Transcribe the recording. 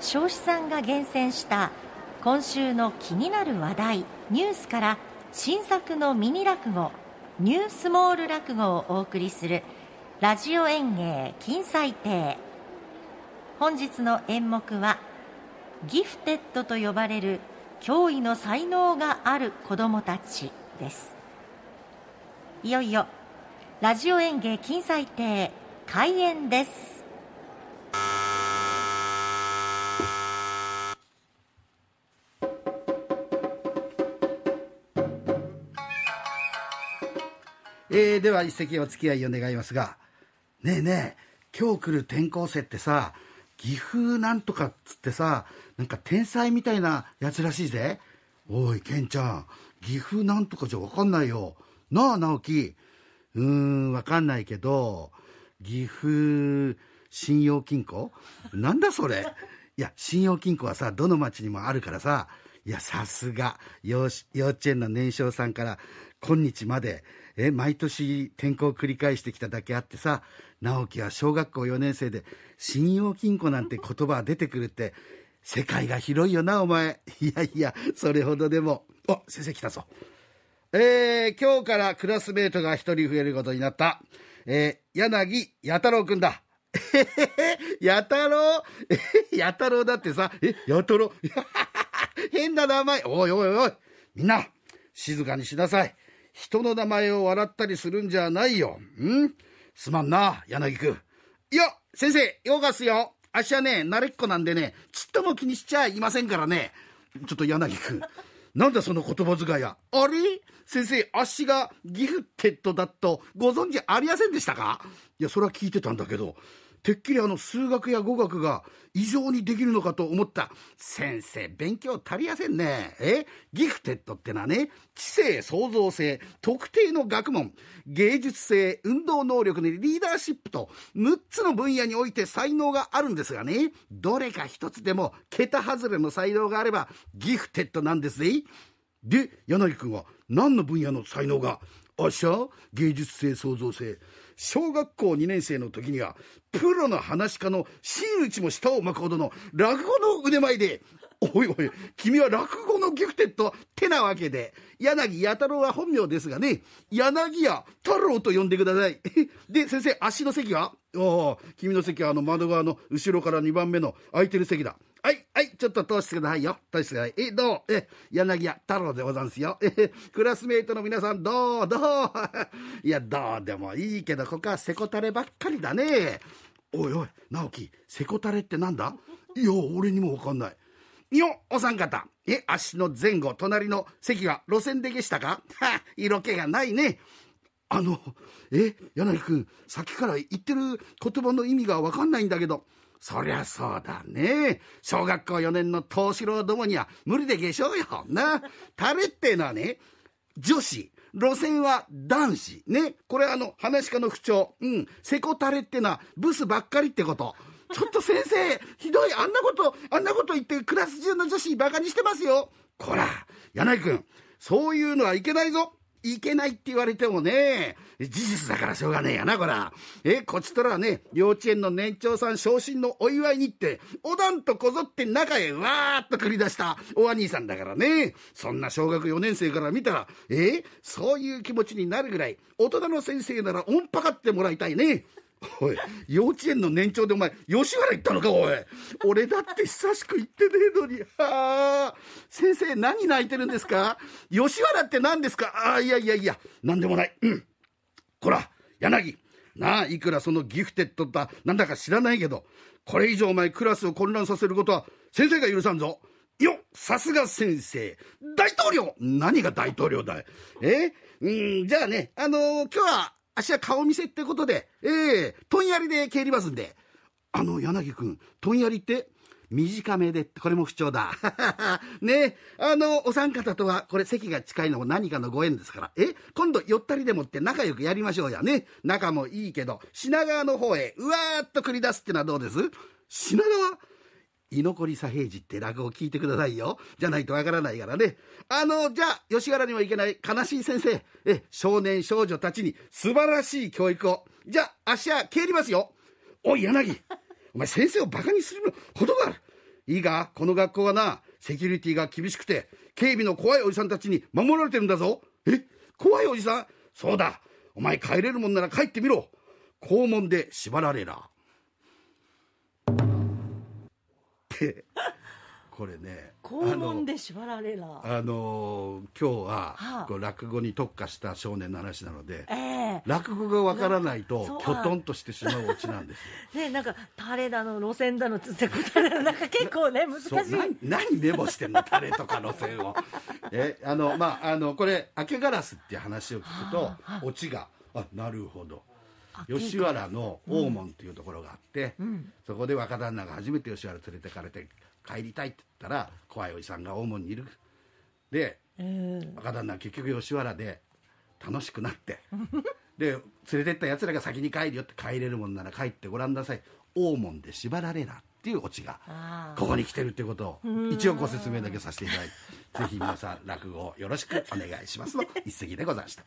彰子さんが厳選した今週の気になる話題ニュースから新作のミニ落語ニュースモール落語をお送りするラジオ演芸金彩亭。本日の演目はギフテッドと呼ばれる驚異の才能がある子どもたちです。いよいよラジオ演芸金彩亭開演です。えー、では一席お付き合いを願いますがねえねえ今日来る転校生ってさ岐阜なんとかっつってさなんか天才みたいなやつらしいぜ。おいケンちゃん岐阜なんとかじゃ分かんないよ。なあ直樹。うーん分かんないけど岐阜信用金庫？なんだそれ。いや信用金庫はさどの町にもあるからさ。いやさすが。幼稚園の年少さんから今日までえ毎年転校を繰り返してきただけあってさ直樹は小学校4年生で信用金庫なんて言葉出てくるって世界が広いよなお前。いやいやそれほどでも。あ先生来たぞ。えー、今日からクラスメートが一人増えることになった、えー、柳弥太郎くんだ。えへへ、やたろうえ、やたろうだってさ、え、や太郎？変な名前。おいおいおい。みんな、静かにしなさい。人の名前を笑ったりするんじゃないよ。ん？すまんな、柳くん。いや、先生、よがすよ。あっしはね、慣れっこなんでね、ちっとも気にしちゃいませんからね。ちょっと柳くん。なんだその言葉遣いや。あれ？先生、あっしがギフテッドだとご存知ありませんでしたか？いや、それは聞いてたんだけど、てっきりあの数学や語学が異常にできるのかと思った。先生勉強足りやせんね。え？ギフテッドってのはね知性創造性特定の学問芸術性運動能力にリーダーシップと6つの分野において才能があるんですがねどれか一つでも桁外れの才能があればギフテッドなんですねで柳君は何の分野の才能が？あっしゃ芸術性創造性。小学校2年生の時にはプロの話家の真打ちも舌を巻くほどの落語の腕前でおいおい君は落語のギフテッドってなわけで柳弥太郎は本名ですがね柳家太郎と呼んでください で先生足の席は？おお君の席はあの窓側の後ろから2番目の空いてる席だはい、はい、ちょっと通してくださいよ。通してください。え、どう？え、柳家太郎でござんすよ。え、クラスメイトの皆さん、どう？どう？いや、どうでもいいけど、ここはせこたればっかりだね。おいおい、直樹、せこたれってなんだ？いや、俺にもわかんない。よ、お三方。え、足の前後、隣の席が路線でしたか？は、色気がないね。あの、え、柳君、さっきから言ってる言葉の意味がわかんないんだけど、そりゃそうだね。小学校4年の東四郎どもには無理で下しょうよ。な。タレってのはね、女子。路線は男子。ね。これあの、話し家の不調。うん。セコタレってのはブスばっかりってこと。ちょっと先生、ひどい。あんなこと、あんなこと言ってクラス中の女子バカにしてますよ。こら、柳井君、そういうのはいけないぞ。いけないって言われてもね、事実だからしょうがねえやな、こら。え、こちとらね、幼稚園の年長さん昇進のお祝いに行って、おだんとこぞって中へわーっと繰り出したお兄さんだからね。そんな小学4年生から見たら、えそういう気持ちになるぐらい、大人の先生ならおんぱかってもらいたいね。おい、幼稚園の年長でお前、吉原行ったのか、おい。俺だって久しく行ってねえのに。はあ。先生、何泣いてるんですか？吉原って何ですか？ああ、いやいやいや、何でもない。うん。こら、柳。なあ、いくらそのギフテッドだ、なんだか知らないけど、これ以上お前クラスを混乱させることは先生が許さんぞ。よさすが先生大統領何が大統領だい？え？うん、じゃあね、あのー、今日はあしは顔見せってことで、ええー、とんやりで蹴りますんで。あの、柳くん、とんやりって短めで、これも不調だ。ねあの、お三方とは、これ席が近いのも何かのご縁ですから。え今度、よったりでもって仲良くやりましょうやね。仲もいいけど、品川の方へ、うわーっと繰り出すってのはどうです？品川？居残り左平次って落語を聞いてくださいよ。じゃないとわからないからね。あの、じゃあ、吉原にも行けない悲しい先生。え、少年少女たちに素晴らしい教育を。じゃあ、足は蹴りますよ。おい、柳。お前先生を馬鹿にするのほどがある。いいか？この学校はなセキュリティが厳しくて警備の怖いおじさんたちに守られてるんだぞえ怖いおじさん？そうだお前帰れるもんなら帰ってみろ校門で縛られらっ てこれね肛門で縛られら。あの今日は、はあ。こう落語に特化した少年の話なのでええ。落語がわからないときょとんとしてしまうオチなんですよ。ねなんかタレだの路線だのつって答えるなんか結構ね 難しい。何メモしてんのタレとか路線を。えあのまああのこれ明けガラスっていう話を聞くと、オチがあなるほど吉原の大門っていうところがあって、そこで若旦那が初めて吉原連れてかれて帰りたいって言ったら怖いおじさんが大門にいる。でうん若旦那は結局吉原で楽しくなって で連れてったやつらが先に帰るよって帰れるもんなら帰ってごらんなさい。大門で縛られなっていうオチがあここに来てるってこと。を一応ご説明だけさせていただいてぜひ皆さん落語をよろしくお願いしますの一席でございました